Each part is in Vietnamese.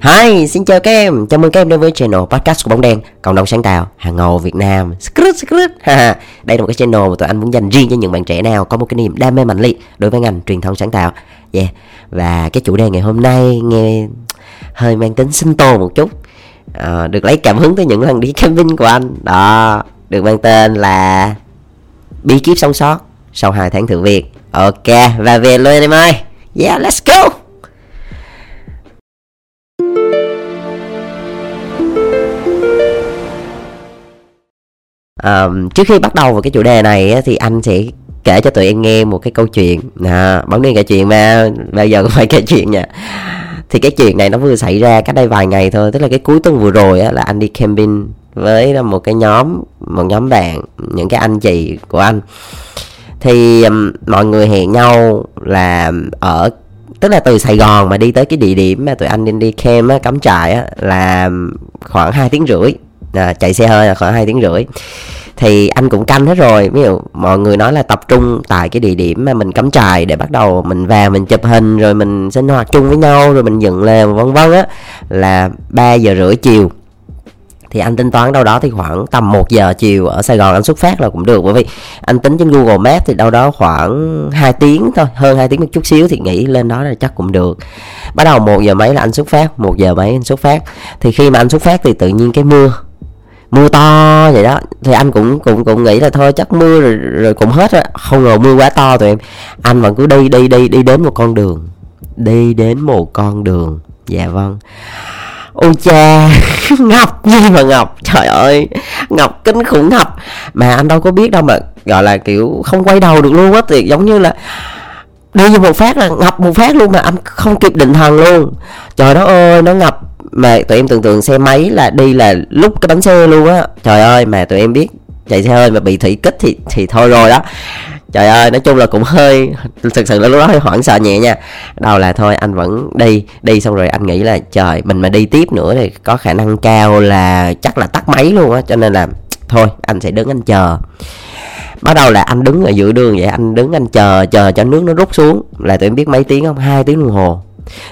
Hi, xin chào các em, chào mừng các em đến với channel podcast của Bóng Đen Cộng đồng sáng tạo, hàng ngầu Việt Nam. Skrut, skrut. Đây là một cái channel mà tụi anh muốn dành riêng cho những bạn trẻ nào Có một cái niềm đam mê mạnh liệt đối với ngành truyền thông sáng tạo. Yeah, và cái chủ đề ngày hôm nay nghe hơi mang tính sinh tồn một chút. À, Được lấy cảm hứng từ những lần đi camping của anh. Đó, được mang tên là Bí kíp sống sót sau 2 tháng thử việc. Ok, và về luôn em ơi. Yeah, let's go. À, trước khi bắt đầu vào cái chủ đề này thì anh sẽ kể cho tụi em nghe một cái câu chuyện. À, bóng đêm kể chuyện mà bây giờ cũng phải kể chuyện nha. Thì cái chuyện này nó vừa xảy ra cách đây vài ngày thôi tức là cái cuối tuần vừa rồi á, là anh đi camping với một cái nhóm một nhóm bạn những cái anh chị của anh. Thì um, mọi người hẹn nhau là ở tức là từ Sài Gòn mà đi tới cái địa điểm mà tụi anh đi đi camp á, cắm trại á, là khoảng 2 tiếng rưỡi à, chạy xe hơi là khoảng 2 tiếng rưỡi. Thì anh cũng canh hết rồi. Ví dụ mọi người nói là tập trung tại cái địa điểm mà mình cắm trại để bắt đầu mình vào mình chụp hình rồi mình sinh hoạt chung với nhau rồi mình dựng lều vân vân á là 3 giờ rưỡi chiều. Thì anh tính toán đâu đó thì khoảng tầm 1 giờ chiều ở Sài Gòn anh xuất phát là cũng được. Bởi vì anh tính trên Google Maps thì đâu đó khoảng 2 tiếng thôi hơn 2 tiếng một chút xíu thì nghĩ lên đó là chắc cũng được. Bắt đầu một giờ mấy là anh xuất phát một giờ mấy anh xuất phát. Thì khi mà anh xuất phát thì tự nhiên cái mưa mưa to vậy đó. Thì anh cũng cũng cũng nghĩ là thôi chắc mưa rồi, rồi cũng hết rồi. Không ngờ mưa quá to tụi em. Anh vẫn cứ đi đi đi đi đến một con đường. Đi đến một con đường. Dạ vâng. Ôi cha ngập gì mà ngập trời ơi ngập kinh khủng ngập mà anh đâu có biết đâu mà gọi là kiểu không quay đầu được luôn á. Thì giống như là đi vô một phát là ngập một phát luôn mà anh không kịp định thần luôn. Trời đó ơi nó ngập mà tụi em tưởng tượng xe máy là đi là lúc cái bánh xe luôn á. Trời ơi, mà tụi em biết chạy xe hơi mà bị thủy kích thì thì thôi rồi đó. Trời ơi, nói chung là cũng hơi, thực sự là lúc đó hơi hoảng sợ nhẹ nha. Đầu là thôi, anh vẫn đi. Đi xong rồi anh nghĩ là, trời, mình mà đi tiếp nữa thì có khả năng cao là chắc là tắt máy luôn á. Cho nên là, thôi, anh sẽ đứng anh chờ. Bắt đầu là anh đứng ở giữa đường vậy, anh đứng anh chờ chờ cho nước nó rút xuống. Là tụi em biết mấy tiếng không? Hai tiếng đồng hồ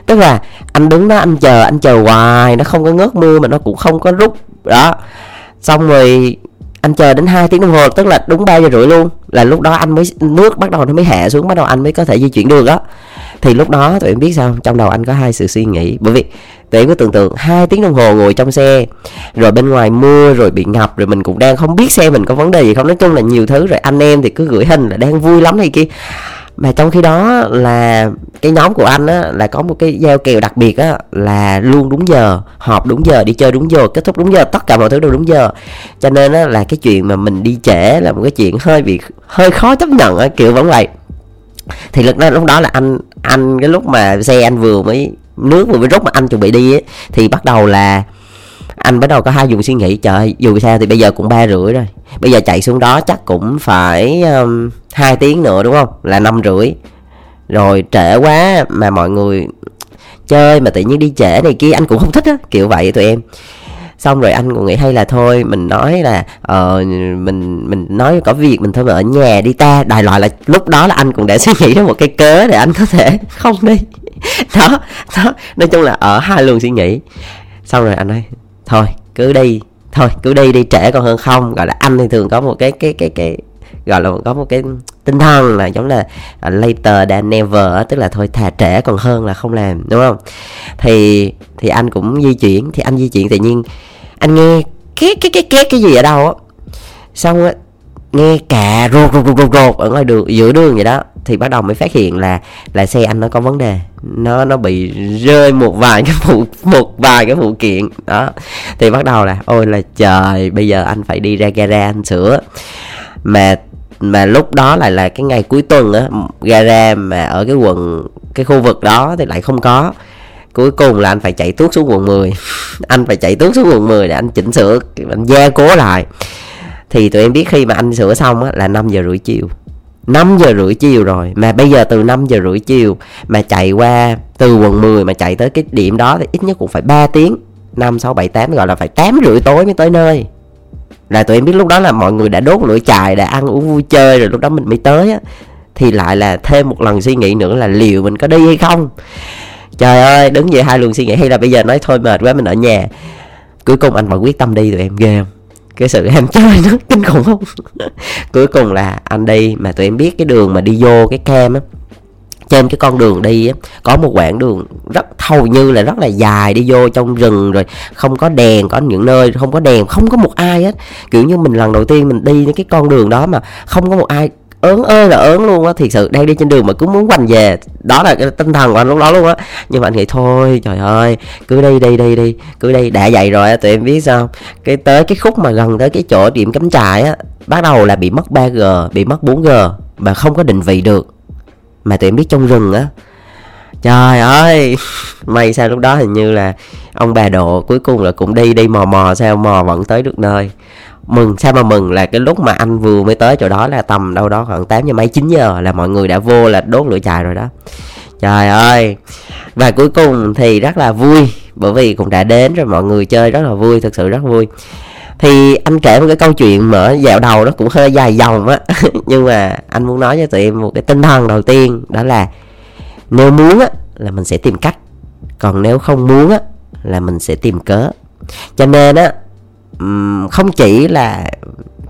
tức là anh đứng đó, anh chờ anh chờ hoài, nó không có ngớt mưa mà nó cũng không có rút. Đó. Xong rồi anh chờ đến 2 tiếng đồng hồ, tức là đúng 3 giờ rưỡi luôn, là lúc đó anh mới, nước bắt đầu nó mới hạ xuống, bắt đầu anh mới có thể di chuyển được đó thì lúc đó tụi em biết sao trong đầu anh có hai sự suy nghĩ. Bởi vì tụi em cứ tưởng tượng, hai tiếng đồng hồ ngồi trong xe, rồi bên ngoài mưa, rồi bị ngập, rồi mình cũng đang không biết xe mình có vấn đề gì không. Nói chung là nhiều thứ, rồi anh em thì cứ gửi hình là đang vui lắm này kia mà trong khi đó là cái nhóm của anh á là có một cái giao kèo đặc biệt á là luôn đúng giờ họp đúng giờ đi chơi đúng giờ kết thúc đúng giờ tất cả mọi thứ đều đúng giờ. Cho nên á là cái chuyện mà mình đi trễ là một cái chuyện hơi bị hơi khó chấp nhận á kiểu vẫn vậy. Thì lúc đó lúc đó là anh anh cái lúc mà xe anh vừa mới nước vừa mới rút mà anh chuẩn bị đi ấy, thì bắt đầu là anh bắt đầu có hai dùng suy nghĩ trời dù sao thì bây giờ cũng ba rưỡi rồi. Bây giờ chạy xuống đó chắc cũng phải um, 2 tiếng nữa đúng không? Là năm rưỡi. Rồi trễ quá mà mọi người chơi mà tự nhiên đi trễ này kia anh cũng không thích á kiểu vậy tụi em. Xong rồi anh cũng nghĩ hay là thôi mình nói là uh, mình mình nói có việc mình thôi mà ở nhà đi ta. Đại loại là lúc đó là anh cũng đã suy nghĩ ra một cái cớ để anh có thể không đi. Đó đó nói chung là ở hai luồng suy nghĩ. Xong rồi anh ơi thôi, cứ đi. Thôi, cứ đi đi, trễ còn hơn không. Gọi là anh thì thường có một cái cái cái cái, gọi là có một cái tinh thần là giống là à, later than never tức là thôi thà trễ còn hơn là không làm, đúng không? Thì thì anh cũng di chuyển, thì anh di chuyển tự nhiên. Anh nghe cái cái cái cái cái gì ở đâu á? Xong á, nghe cà rột rột rột rột ở ngoài đường, giữa đường vậy đó thì bắt đầu mới phát hiện là là xe anh nó có vấn đề. Nó nó bị rơi một vài cái phụ, một vài cái phụ kiện. Đó. Thì bắt đầu là, ôi là trời, bây giờ anh phải đi ra gara anh sửa. Mà mà lúc đó lại là cái ngày cuối tuần á gara mà ở cái quận, cái khu vực đó thì lại không có. Cuối cùng là anh phải chạy tuốt xuống quận 10 anh phải chạy tuốt xuống quận 10 để anh chỉnh sửa, anh gia cố lại. Thì tụi em biết khi mà anh sửa xong á là 5 giờ rưỡi chiều. 5 giờ rưỡi chiều rồi. Mà bây giờ từ 5 giờ rưỡi chiều mà chạy qua từ quận 10 mà chạy tới cái điểm đó thì ít nhất cũng phải 3 tiếng. 5, 6, 7, 8 gọi là phải 8 rưỡi tối mới tới nơi. Là tụi em biết lúc đó là mọi người đã đốt lửa chài đã ăn uống vui chơi rồi lúc đó mình mới tới á. Thì lại là thêm một lần suy nghĩ nữa là liệu mình có đi hay không? Trời ơi đứng về hai luồng suy nghĩ hay là bây giờ nói thôi mệt quá mình ở nhà. Cuối cùng anh vẫn quyết tâm đi tụi em ghê không? Cái sự ham chơi nó kinh khủng không? Cuối cùng là anh đi mà tụi em biết cái đường mà đi vô cái cam á. Trên cái con đường đi á, có một quãng đường rất, hầu như là rất là dài đi vô trong rừng rồi không có đèn, có những nơi không có đèn, không có một ai hết. Kiểu như mình lần đầu tiên mình đi cái con đường đó mà không có một ai ớn ơi là ớn luôn á, thiệt sự đang đi trên đường mà cứ muốn quành về. Đó là cái tinh thần của anh lúc đó luôn á. Nhưng mà anh nghĩ, thôi, trời ơi, cứ đi đi đi đi, cứ đi. Đã vậy rồi á, tụi em biết sao cái tới cái khúc mà gần tới cái chỗ điểm cắm trại á, bắt đầu là bị mất 3G bị mất 4G mà không có định vị được. Mà tụi em biết trong rừng á, trời ơi, may sao lúc đó hình như là ông bà độ cuối cùng là cũng đi đi mò mò sao mò vẫn tới được nơi mừng, sao mà mừng? Là cái lúc mà anh vừa mới tới chỗ đó là tầm đâu đó khoảng 8 giờ mấy 9 giờ là mọi người đã vô là đốt lửa trại rồi đó. Trời ơi! Và cuối cùng thì rất là vui, bởi vì cũng đã đến rồi, mọi người chơi rất là vui, thực sự rất vui. Thì anh kể một cái câu chuyện mở dạo đầu nó cũng hơi dài dòng á, nhưng mà anh muốn nói cho tụi em một cái tinh thần đầu tiên, đó là nếu muốn á, là mình sẽ tìm cách, còn nếu không muốn á, là mình sẽ tìm cớ. Cho nên á không chỉ là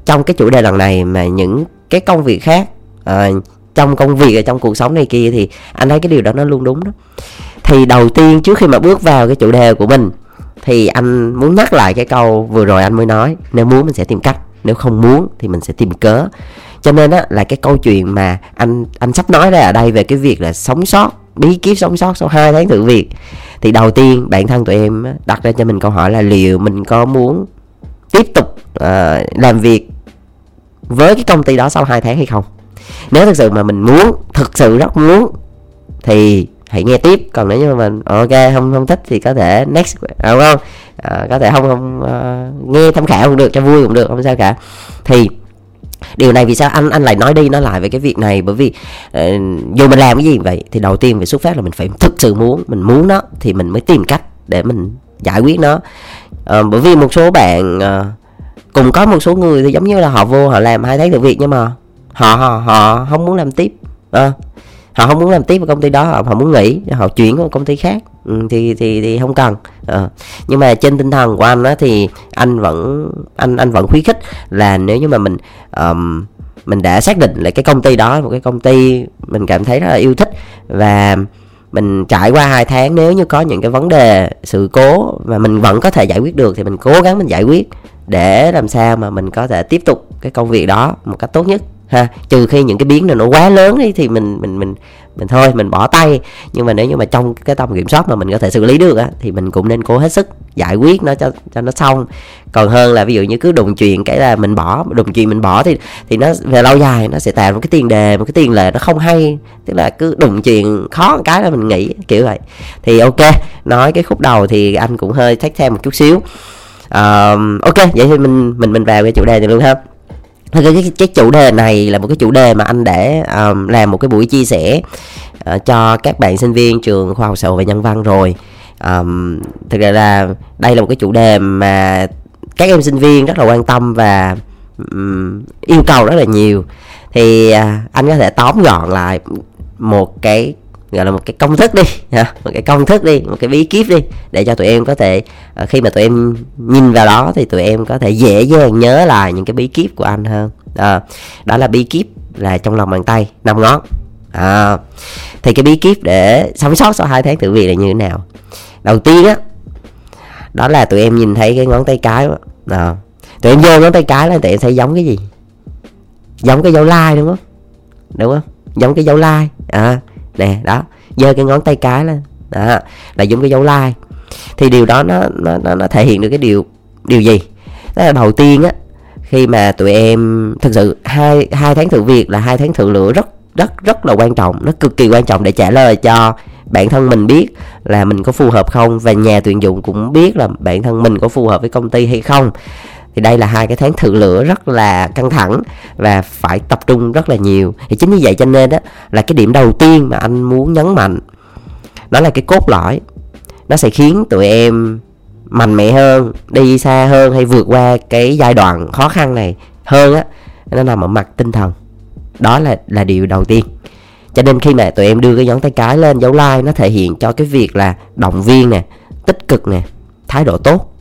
trong cái chủ đề lần này mà những cái công việc khác à, trong công việc ở trong cuộc sống này kia thì anh thấy cái điều đó nó luôn đúng đó. Thì đầu tiên trước khi mà bước vào cái chủ đề của mình thì anh muốn nhắc lại cái câu vừa rồi anh mới nói nếu muốn mình sẽ tìm cách nếu không muốn thì mình sẽ tìm cớ. Cho nên á là cái câu chuyện mà anh anh sắp nói ra ở đây về cái việc là sống sót bí kíp sống sót sau hai tháng thử việc. Thì đầu tiên bản thân tụi em đặt ra cho mình câu hỏi là liệu mình có muốn tiếp tục uh, làm việc với cái công ty đó sau 2 tháng hay không. Nếu thực sự mà mình muốn thực sự rất muốn thì hãy nghe tiếp. Còn nếu như mà mình ờ, ok không không thích thì có thể next à, đúng không? À, có thể không không uh, nghe tham khảo cũng được cho vui cũng được không sao cả. Thì điều này vì sao anh anh lại nói đi nói lại về cái việc này? Bởi vì uh, dù mình làm cái gì vậy thì đầu tiên phải xuất phát là mình phải thực sự muốn mình muốn nó thì mình mới tìm cách để mình giải quyết nó à, bởi vì một số bạn à, cùng có một số người thì giống như là họ vô họ làm hai tháng được việc nhưng mà họ họ họ không muốn làm tiếp à, họ không muốn làm tiếp ở công ty đó họ, họ muốn nghỉ họ chuyển qua công ty khác ừ, thì thì thì không cần à. nhưng mà trên tinh thần của anh á thì anh vẫn anh anh vẫn khuyến khích là nếu như mà mình um, mình đã xác định là cái công ty đó một cái công ty mình cảm thấy rất là yêu thích và mình trải qua hai tháng, nếu như có những cái vấn đề, sự cố mà mình vẫn có thể giải quyết được thì mình cố gắng mình giải quyết để làm sao mà mình có thể tiếp tục cái công việc đó một cách tốt nhất ha trừ khi những cái biến này nó quá lớn đi thì mình mình mình mình thôi mình bỏ tay. Nhưng mà nếu như mà trong cái tầm kiểm soát mà mình có thể xử lý được á thì mình cũng nên cố hết sức giải quyết nó cho cho nó xong. Còn hơn là ví dụ như cứ đụng chuyện cái là mình bỏ đụng chuyện mình bỏ thì thì nó về lâu dài nó sẽ tạo một cái tiền đề một cái tiền lệ nó không hay. Tức là cứ đụng chuyện khó một cái là mình nghĩ kiểu vậy. Thì ok nói cái khúc đầu thì anh cũng hơi thách thêm một chút xíu. Uh, ok vậy thì mình mình mình vào cái chủ đề này luôn ha cái, cái, cái chủ đề này là một cái chủ đề mà anh để um, làm một cái buổi chia sẻ uh, cho các bạn sinh viên trường khoa học xã hội và nhân văn rồi. Um, thực ra là đây là một cái chủ đề mà các em sinh viên rất là quan tâm và um, yêu cầu rất là nhiều. Thì uh, anh có thể tóm gọn lại một cái gọi là một cái công thức đi ha một cái công thức đi một cái bí kíp đi để cho tụi em có thể ờ, khi mà tụi em nhìn vào đó thì tụi em có thể dễ dàng nhớ lại những cái bí kíp của anh hơn. À, đó là bí kíp là trong lòng bàn tay năm ngón. À, thì cái bí kíp để sống sót sau hai tháng thử việc là như thế nào? Đầu tiên á đó là tụi em nhìn thấy cái ngón tay cái đó. À, tụi em vô ngón tay cái là tụi em thấy giống cái gì? Giống cái dấu like đúng không? Đúng không? Giống cái dấu like à nè đó giơ cái ngón tay cái lên. Đó là giống cái dấu like. Thì điều đó nó nó nó, nó thể hiện được cái điều điều gì? Đó là đầu tiên á khi mà tụi em thực sự hai hai tháng thử việc là hai tháng thử lửa rất rất rất là quan trọng nó cực kỳ quan trọng để trả lời cho bản thân mình biết là mình có phù hợp không và nhà tuyển dụng cũng biết là bản thân mình có phù hợp với công ty hay không thì đây là hai cái tháng thử lửa rất là căng thẳng và phải tập trung rất là nhiều. Thì chính như vậy cho nên đó là cái điểm đầu tiên mà anh muốn nhấn mạnh, đó là cái cốt lõi. Nó sẽ khiến tụi em mạnh mẽ hơn, đi xa hơn hay vượt qua cái giai đoạn khó khăn này hơn á, nó nằm ở mặt tinh thần. Đó là là điều đầu tiên. Cho nên khi mà tụi em đưa cái ngón tay cái lên, dấu like nó thể hiện cho cái việc là động viên nè, tích cực nè, thái độ tốt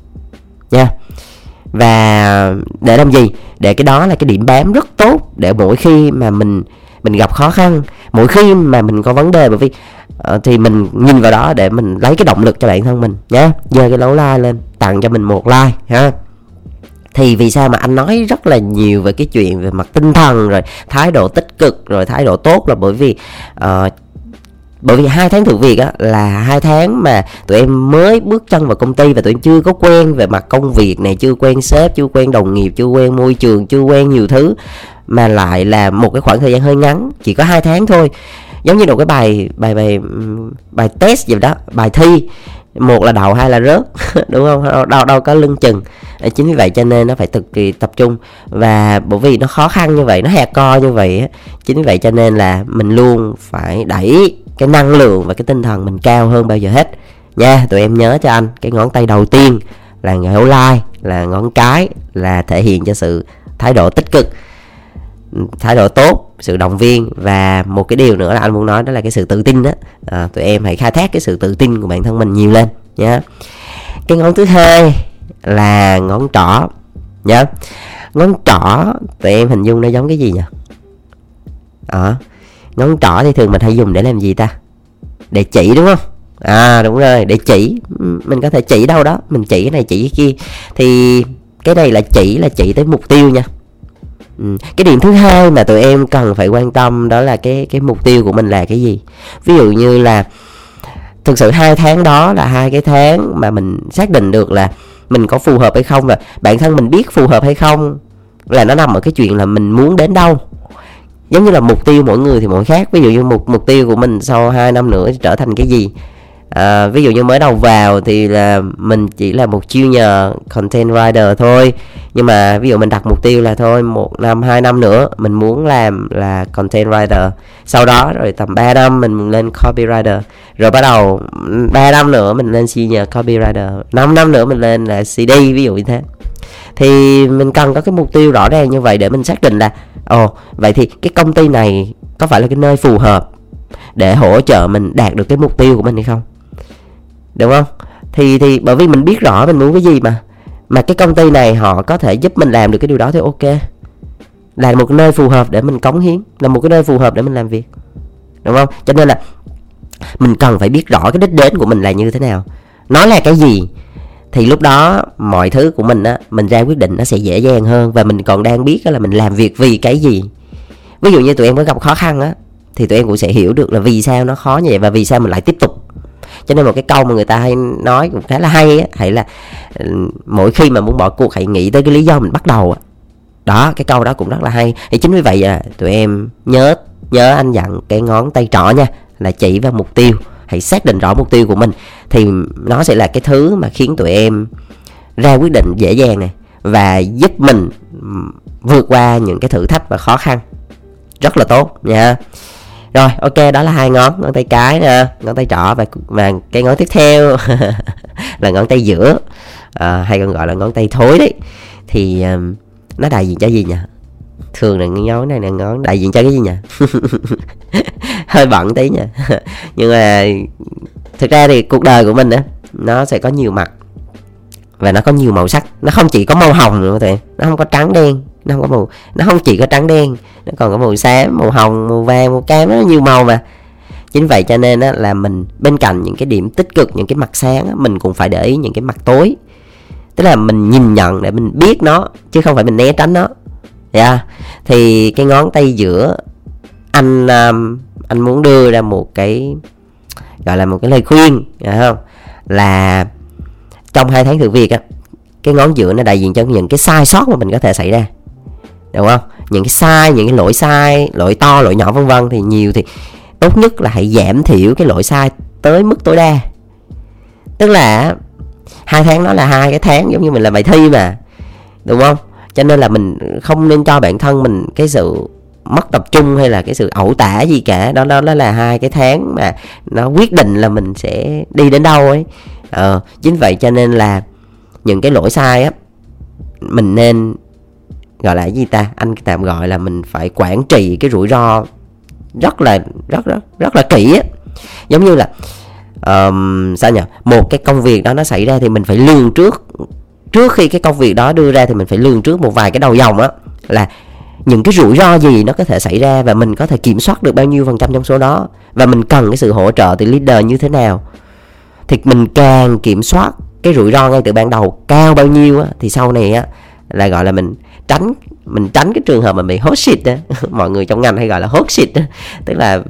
nha và để làm gì? Để cái đó là cái điểm bám rất tốt để mỗi khi mà mình mình gặp khó khăn mỗi khi mà mình có vấn đề bởi vì uh, thì mình nhìn vào đó để mình lấy cái động lực cho bản thân mình nhé giơ cái lấu like lên tặng cho mình một like ha. Thì vì sao mà anh nói rất là nhiều về cái chuyện về mặt tinh thần rồi thái độ tích cực rồi thái độ tốt là bởi vì uh, bởi vì hai tháng thử việc á là hai tháng mà tụi em mới bước chân vào công ty và tụi em chưa có quen về mặt công việc này chưa quen sếp chưa quen đồng nghiệp chưa quen môi trường chưa quen nhiều thứ mà lại là một cái khoảng thời gian hơi ngắn chỉ có hai tháng thôi. Giống như một cái bài bài bài bài test gì đó bài thi một là đậu hai là rớt đúng không? Đâu, đâu đâu có lưng chừng. Chính vì vậy cho nên nó phải cực kỳ tập trung. Và bởi vì nó khó khăn như vậy nó hẹp co như vậy chính vì vậy cho nên là mình luôn phải đẩy cái năng lượng và cái tinh thần mình cao hơn bao giờ hết. Nha tụi em nhớ cho anh cái ngón tay đầu tiên là ngón lai là ngón cái là thể hiện cho sự thái độ tích cực thái độ tốt sự động viên. Và một cái điều nữa là anh muốn nói đó là cái sự tự tin đó à, tụi em hãy khai thác cái sự tự tin của bản thân mình nhiều lên nhé cái ngón thứ hai là ngón trỏ nhớ ngón trỏ tụi em hình dung nó giống cái gì nhỉ? À, ngón trỏ thì thường mình hay dùng để làm gì ta? Để chỉ, đúng không? À đúng rồi, để chỉ. Mình có thể chỉ đâu đó. Mình chỉ cái này, chỉ cái kia. Thì cái này là chỉ là chỉ tới mục tiêu nha. Ừ. cái điểm thứ hai mà tụi em cần phải quan tâm đó là cái cái mục tiêu của mình là cái gì? Ví dụ như là thực sự hai tháng đó là hai cái tháng mà mình xác định được là mình có phù hợp hay không và bản thân mình biết phù hợp hay không là nó nằm ở cái chuyện là mình muốn đến đâu giống như là mục tiêu mỗi người thì mỗi khác. Ví dụ như mục mục tiêu của mình sau 2 năm nữa trở thành cái gì? À, ví dụ như mới đầu vào thì là mình chỉ là một junior content writer thôi. Nhưng mà ví dụ mình đặt mục tiêu là thôi một năm hai năm nữa mình muốn làm là content writer. Sau đó rồi tầm 3 năm mình lên copywriter. Rồi bắt đầu 3 năm nữa mình lên senior copywriter. 5 năm nữa mình lên là CD ví dụ như thế thì mình cần có cái mục tiêu rõ ràng như vậy để mình xác định là, ồ, vậy thì cái công ty này có phải là cái nơi phù hợp để hỗ trợ mình đạt được cái mục tiêu của mình hay không? Đúng không? Thì thì bởi vì mình biết rõ mình muốn cái gì mà mà cái công ty này họ có thể giúp mình làm được cái điều đó thì ok. Là một nơi phù hợp để mình cống hiến, là một cái nơi phù hợp để mình làm việc. Đúng không? Cho nên là mình cần phải biết rõ cái đích đến của mình là như thế nào. Nó là cái gì? Thì lúc đó mọi thứ của mình á, mình ra quyết định nó sẽ dễ dàng hơn và mình còn đang biết là mình làm việc vì cái gì. Ví dụ như tụi em có gặp khó khăn á, thì tụi em cũng sẽ hiểu được là vì sao nó khó như vậy và vì sao mình lại tiếp tục. Cho nên một cái câu mà người ta hay nói cũng khá là hay á hãy là ừ, mỗi khi mà muốn bỏ cuộc hãy nghĩ tới cái lý do mình bắt đầu á. Đó, cái câu đó cũng rất là hay. Thì chính vì vậy à tụi em nhớ nhớ anh dặn cái ngón tay trỏ nha, là chỉ vào mục tiêu hãy xác định rõ mục tiêu của mình. Thì nó sẽ là cái thứ mà khiến tụi em ra quyết định dễ dàng này và giúp mình vượt qua những cái thử thách và khó khăn. Rất là tốt nha. Rồi ok đó là hai ngón ngón tay cái nè ngón tay trỏ và và cái ngón tiếp theo là ngón tay giữa. À, hay còn gọi là ngón tay thối đấy. Thì um, nó đại diện cho gì nhỉ? Thường là ngón này là ngón đại diện cho cái gì nhỉ? hơi bận tí nha. Nhưng mà thực ra thì cuộc đời của mình á nó sẽ có nhiều mặt và nó có nhiều màu sắc. Nó không chỉ có màu hồng nữa thì nó không có trắng đen nó không có màu nó không chỉ có trắng đen nó còn có màu xám màu hồng màu vàng màu cam nó nhiều màu mà. Chính vậy cho nên á, là mình bên cạnh những cái điểm tích cực những cái mặt sáng á, mình cũng phải để ý những cái mặt tối. Tức là mình nhìn nhận để mình biết nó chứ không phải mình né tránh nó. Yeah. Thì cái ngón tay giữa anh um, anh muốn đưa ra một cái, gọi là một cái lời khuyên không? Là trong hai tháng thử việc á, cái ngón giữa nó đại diện cho những cái sai sót mà mình có thể xảy ra, đúng không? Những cái sai, những cái lỗi sai, lỗi to, lỗi nhỏ, vân vân, thì nhiều thì tốt nhất là hãy giảm thiểu cái lỗi sai tới mức tối đa. Tức là hai tháng đó là hai cái tháng giống như mình làm bài thi mà, đúng không? Cho nên là mình không nên cho bản thân mình cái sự mất tập trung hay là cái sự ẩu tả gì cả đó đó, đó là hai cái tháng mà nó quyết định là mình sẽ đi đến đâu ấy. Ờ, chính vậy cho nên là những cái lỗi sai á mình nên gọi là gì ta? Anh tạm gọi là mình phải quản trị cái rủi ro rất là rất rất rất là kỹ á. Giống như là um, sao nhỉ một cái công việc đó nó xảy ra thì mình phải lường trước trước khi cái công việc đó đưa ra thì mình phải lường trước một vài cái đầu dòng á là những cái rủi ro gì nó có thể xảy ra và mình có thể kiểm soát được bao nhiêu phần trăm trong số đó? Và mình cần cái sự hỗ trợ từ leader như thế nào? Thì mình càng kiểm soát cái rủi ro ngay từ ban đầu cao bao nhiêu á, thì sau này á, là gọi là mình tránh mình tránh cái trường hợp mà bị hốt shit đó mọi người trong ngành hay gọi là hốt shit đó tức là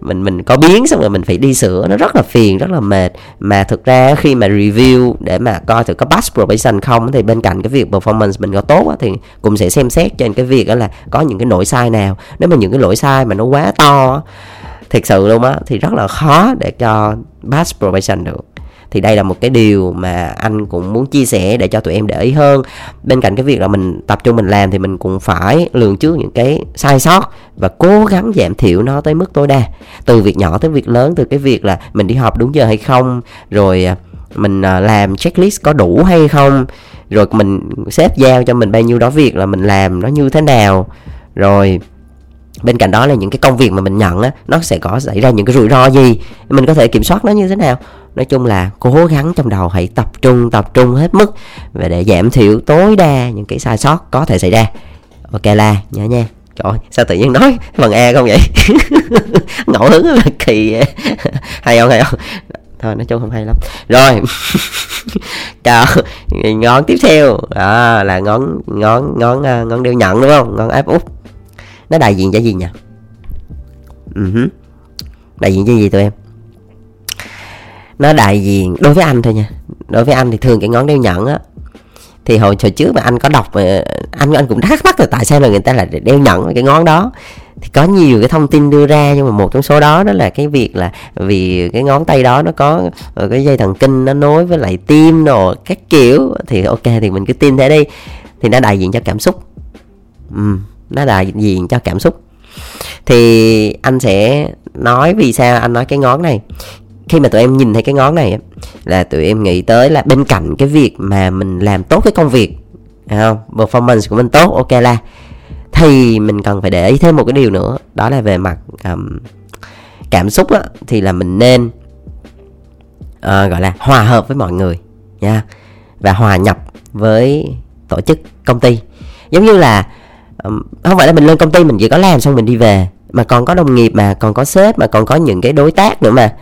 mình mình có biến xong rồi mình phải đi sửa. Nó rất là phiền rất là mệt. Mà thực ra khi mà review để mà coi thử có pass probation không thì bên cạnh cái việc performance mình có tốt đó, thì cũng sẽ xem xét trên cái việc đó là có những cái lỗi sai nào. Nếu mà những cái lỗi sai mà nó quá to thật thiệt sự luôn á thì rất là khó để cho pass probation được thì đây là một cái điều mà anh cũng muốn chia sẻ để cho tụi em để ý hơn. Bên cạnh cái việc là mình tập trung, mình làm thì mình cũng phải lường trước những cái sai sót và cố gắng giảm thiểu nó tới mức tối đa. Từ việc nhỏ tới việc lớn, từ cái việc là mình đi họp đúng giờ hay không, rồi à, mình à, làm checklist có đủ hay không, rồi mình xếp giao cho mình bao nhiêu đó việc là mình làm nó như thế nào. Rồi, bên cạnh đó là những cái công việc mà mình nhận á, nó sẽ có xảy ra những cái rủi ro gì, mình có thể kiểm soát nó như thế nào nói chung là cố gắng trong đầu hãy tập trung tập trung hết mức và để giảm thiểu tối đa những cái sai sót có thể xảy ra. Ok la, nhớ nha. Trời sao tự nhiên nói bằng e không vậy? Ngẫu hứng là kỳ hay không hay không? Thôi, nói chung không hay lắm. Rồi. Chờ ngón tiếp theo. Đó, là ngón ngón ngón à, ngón đeo nhận đúng không? Ngón áp út. Nó đại diện cho gì nhỉ? Uh-huh. đại diện cho gì tụi em? Nó đại diện. Đối với anh thôi nha. Đối với anh thì thường cái ngón đeo nhẫn á thì hồi hồi trước mà anh có đọc mà anh anh cũng thắc mắc là tại sao là người ta lại đeo nhẫn cái ngón đó. Thì có nhiều cái thông tin đưa ra nhưng mà một trong số đó đó là cái việc là vì cái ngón tay đó nó có ờ, cái dây thần kinh nó nối với lại tim đồ các kiểu. Thì ok thì mình cứ tin thế đi. Thì nó đại diện cho cảm xúc. Ừ, nó đại diện cho cảm xúc. Thì anh sẽ nói vì sao anh nói cái ngón này khi mà tụi em nhìn thấy cái ngón này là tụi em nghĩ tới là bên cạnh cái việc mà mình làm tốt cái công việc không? Performance của mình tốt ok là thì mình cần phải để ý thêm một cái điều nữa đó là về mặt um, cảm xúc đó, thì là mình nên uh, gọi là hòa hợp với mọi người nha và hòa nhập với tổ chức công ty. Giống như là um, không phải là mình lên công ty mình chỉ có làm xong mình đi về mà còn có đồng nghiệp mà còn có sếp mà còn có những cái đối tác nữa mà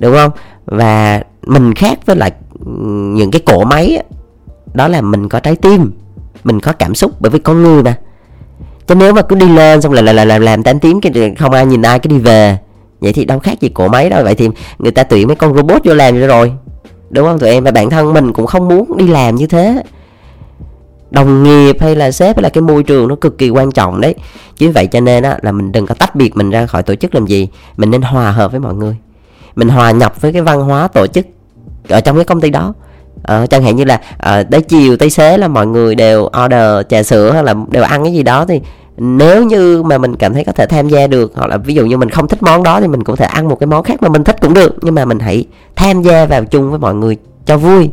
đúng không? Và mình khác với lại ừ, những cái cỗ máy đó là mình có trái tim mình có cảm xúc bởi vì con người mà. Chứ nếu mà cứ đi lên xong là, là, là làm tám tiếng cái không ai nhìn ai cái đi về. Vậy thì đâu khác gì cỗ máy đâu. Vậy thì người ta tuyển mấy con robot vô làm rồi. Đúng không tụi em? Và bản thân mình cũng không muốn đi làm như thế. Đồng nghiệp hay là sếp hay là cái môi trường nó cực kỳ quan trọng đấy. Chính vậy cho nên á là mình đừng có tách biệt mình ra khỏi tổ chức làm gì. Mình nên hòa hợp với mọi người mình hòa nhập với cái văn hóa tổ chức ở trong cái công ty đó. Ờ, chẳng hạn như là ờ, tới chiều tới xế là mọi người đều order trà sữa hay là đều ăn cái gì đó thì nếu như mà mình cảm thấy có thể tham gia được hoặc là ví dụ như mình không thích món đó thì mình cũng thể ăn một cái món khác mà mình thích cũng được nhưng mà mình hãy tham gia vào chung với mọi người cho vui.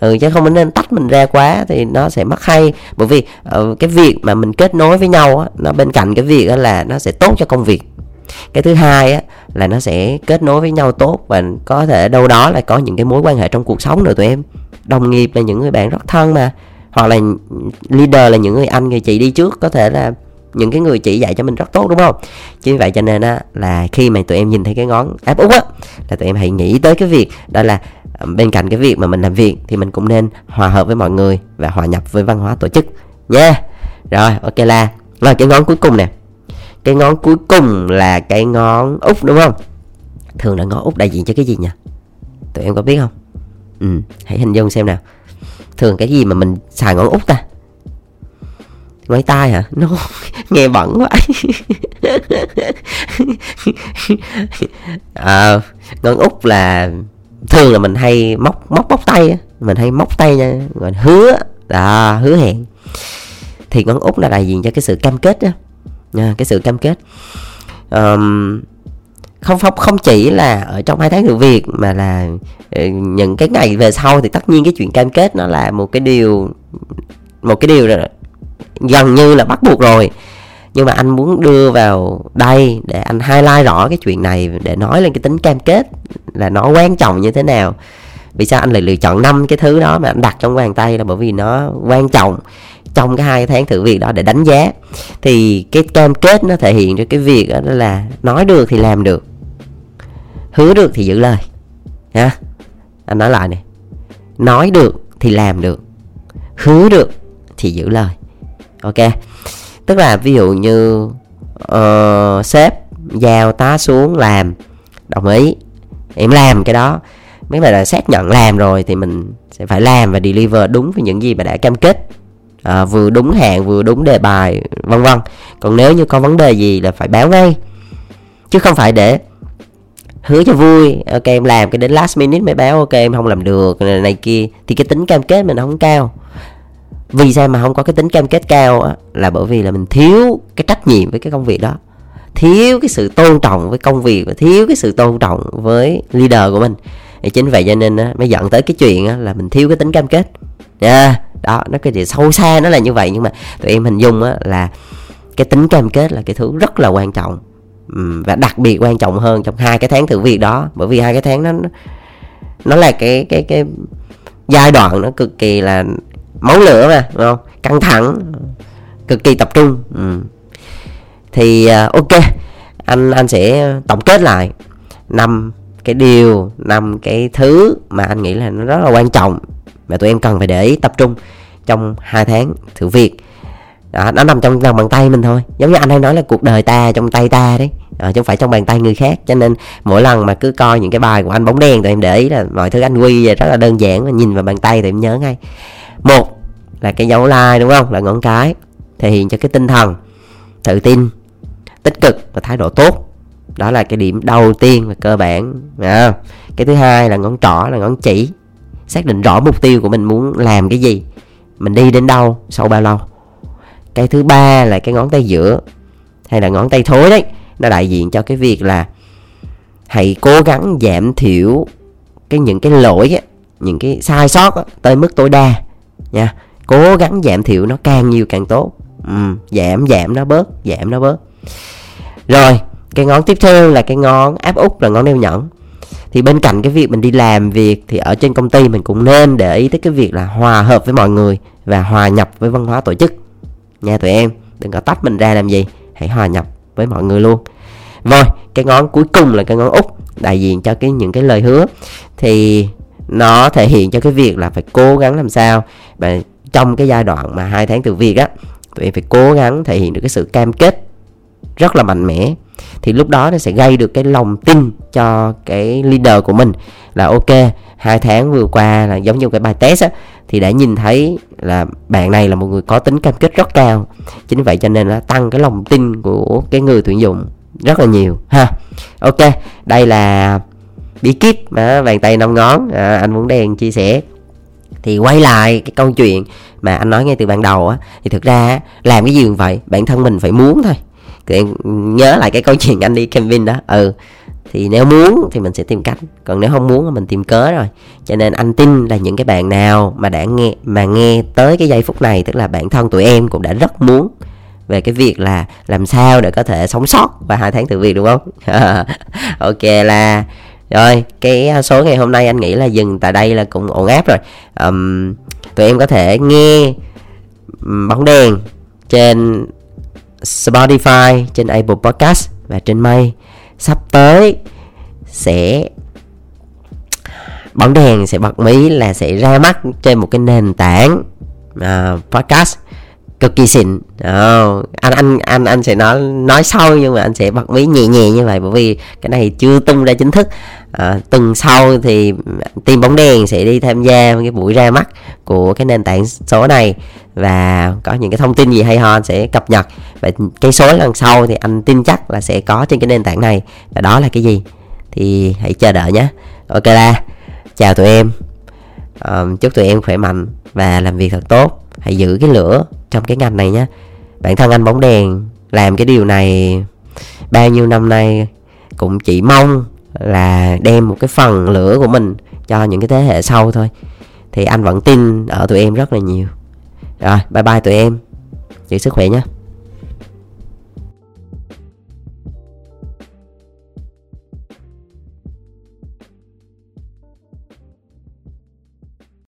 Ừ, chứ không nên tách mình ra quá thì nó sẽ mất hay. Bởi vì uh, cái việc mà mình kết nối với nhau á, nó bên cạnh cái việc là nó sẽ tốt cho công việc cái thứ hai á, là nó sẽ kết nối với nhau tốt và có thể đâu đó là có những cái mối quan hệ trong cuộc sống nữa tụi em. Đồng nghiệp là những người bạn rất thân mà, hoặc là leader là những người anh, người chị đi trước, có thể là những cái người chỉ dạy cho mình rất tốt, đúng không? Chính vậy cho nên á, là khi mà tụi em nhìn thấy cái ngón áp út á, là tụi em hãy nghĩ tới cái việc đó là ờ, bên cạnh cái việc mà mình làm việc thì mình cũng nên hòa hợp với mọi người và hòa nhập với văn hóa tổ chức nha. Rồi, ok là, rồi cái ngón cuối cùng nè cái ngón cuối cùng là cái ngón út đúng không? Thường là ngón út đại diện cho cái gì nhỉ? Tụi em có biết không? Ừ hãy hình dung xem nào. Thường cái gì mà mình xài ngón út ta? Ngoái tai hả? Nó no, nghe bẩn quá. À, ngón út là thường là mình hay móc móc móc tay mình hay móc tay nha. Mình hứa đó hứa hẹn. Thì ngón út là đại diện cho cái sự cam kết đó nha cái sự cam kết. Um, không không không chỉ là ở trong hai tháng được việc mà là ờ, những cái ngày về sau thì tất nhiên cái chuyện cam kết nó là một cái điều một cái điều gần như là bắt buộc rồi. Nhưng mà anh muốn đưa vào đây để anh highlight rõ cái chuyện này để nói lên cái tính cam kết là nó quan trọng như thế nào. Vì sao anh lại lựa chọn năm cái thứ đó mà anh đặt trong bàn tay là bởi vì nó quan trọng trong cái hai tháng thử việc đó để đánh giá. Thì cái cam kết nó thể hiện cho cái việc đó là nói được thì làm được hứa được thì giữ lời ha. Anh nói lại này nói được thì làm được hứa được thì giữ lời ok. Tức là ví dụ như uh, sếp giao tá xuống làm đồng ý em làm cái đó mấy bạn là xác nhận làm rồi thì mình sẽ phải làm và deliver đúng với những gì mà đã cam kết à, vừa đúng hạn vừa đúng đề bài vân vân. Còn nếu như có vấn đề gì là phải báo ngay. Chứ không phải để hứa cho vui. Ok em làm cái đến last minute mới báo ok em không làm được này, này kia. Thì cái tính cam kết mình không cao. Vì sao mà không có cái tính cam kết cao á, là bởi vì là mình thiếu cái trách nhiệm với cái công việc đó. Thiếu cái sự tôn trọng với công việc và thiếu cái sự tôn trọng với leader của mình. Thì chính vậy cho nên á, mới dẫn tới cái chuyện á, là mình thiếu cái tính cam kết. Nha yeah, đó nó cái gì sâu xa nó là như vậy. Nhưng mà tụi em hình dung á, là cái tính cam kết là cái thứ rất là quan trọng. Và đặc biệt quan trọng hơn trong hai cái tháng thử việc đó. Bởi vì hai cái tháng nó nó là cái cái cái giai đoạn nó cực kỳ là máu lửa mà đúng không? Căng thẳng cực kỳ tập trung. Ừ. thì uh, ok anh anh sẽ tổng kết lại năm cái điều năm cái thứ mà anh nghĩ là nó rất là quan trọng mà tụi em cần phải để ý tập trung trong hai tháng thử việc. Đó, nó nằm trong lòng bàn tay mình thôi. Giống như anh hay nói là cuộc đời ta trong tay ta đấy. À, chứ không phải trong bàn tay người khác. Cho nên mỗi lần mà cứ coi những cái bài của anh bóng đen thì em để ý là mọi thứ anh quy về rất là đơn giản mà nhìn vào bàn tay thì em nhớ ngay. Một là cái dấu like đúng không? Là ngón cái thể hiện cho cái tinh thần tự tin tích cực và thái độ tốt. Đó là cái điểm đầu tiên và cơ bản à, cái thứ hai là ngón trỏ là ngón chỉ xác định rõ mục tiêu của mình muốn làm cái gì mình đi đến đâu sau bao lâu. Cái thứ ba là cái ngón tay giữa hay là ngón tay thối đấy nó đại diện cho cái việc là hãy cố gắng giảm thiểu cái những cái lỗi ấy, những cái sai sót ấy, tới mức tối đa nha. Cố gắng giảm thiểu nó càng nhiều càng tốt. Ừ, giảm giảm nó bớt giảm nó bớt. Rồi cái ngón tiếp theo là cái ngón áp út là ngón đeo nhẫn thì bên cạnh cái việc mình đi làm việc thì ở trên công ty mình cũng nên để ý tới cái việc là hòa hợp với mọi người và hòa nhập với văn hóa tổ chức. Nha tụi em, đừng có tách mình ra làm gì, hãy hòa nhập với mọi người luôn. Rồi, cái ngón cuối cùng là cái ngón út đại diện cho cái những cái lời hứa. Thì nó thể hiện cho cái việc là phải cố gắng làm sao và trong cái giai đoạn mà hai tháng từ việc á, tụi em phải cố gắng thể hiện được cái sự cam kết rất là mạnh mẽ thì lúc đó nó sẽ gây được cái lòng tin cho cái leader của mình. Là ok hai tháng vừa qua là giống như cái bài test á thì đã nhìn thấy là bạn này là một người có tính cam kết rất cao. Chính vậy cho nên là tăng cái lòng tin của cái người tuyển dụng rất là nhiều ha. Ok đây là bí kíp mà bàn tay năm ngón. À, anh muốn đèn chia sẻ. Thì quay lại cái câu chuyện mà anh nói ngay từ ban đầu á thì thực ra làm cái gì cũng vậy bản thân mình phải muốn thôi thì em nhớ lại cái câu chuyện anh đi camping đó. Ừ thì nếu muốn thì mình sẽ tìm cách. Còn nếu không muốn thì mình tìm cớ rồi. Cho nên anh tin là những cái bạn nào mà đã nghe mà nghe tới cái giây phút này tức là bản thân tụi em cũng đã rất muốn về cái việc là làm sao để có thể sống sót và hai tháng từ việc đúng không? Ok là rồi cái à, số ngày hôm nay anh nghĩ là dừng tại đây là cũng ổn áp rồi. Um, tụi em có thể nghe bóng đèn trên Spotify trên Apple Podcast và trên May. Sắp tới sẽ bóng đèn sẽ bật mí là sẽ ra mắt trên một cái nền tảng uh, podcast cực kỳ xịn. Oh, anh anh anh anh sẽ nói nói sau nhưng mà anh sẽ bật mí nhẹ nhẹ như vậy bởi vì cái này chưa tung ra chính thức. À, tuần sau thì team bóng đèn sẽ đi tham gia cái buổi ra mắt của cái nền tảng số này và có những cái thông tin gì hay ho anh sẽ cập nhật. Và cái số lần sau thì anh tin chắc là sẽ có trên cái nền tảng này. Và đó là cái gì? Thì hãy chờ đợi nhé. Ok la chào tụi em. Um, chúc tụi em khỏe mạnh và làm việc thật tốt hãy giữ cái lửa trong cái ngành này nhé. Bản thân anh bóng đèn làm cái điều này bao nhiêu năm nay cũng chỉ mong là đem một cái phần lửa của mình cho những cái thế hệ sau thôi. Thì anh vẫn tin ở tụi em rất là nhiều. Rồi, bye bye tụi em. Giữ sức khỏe nhé.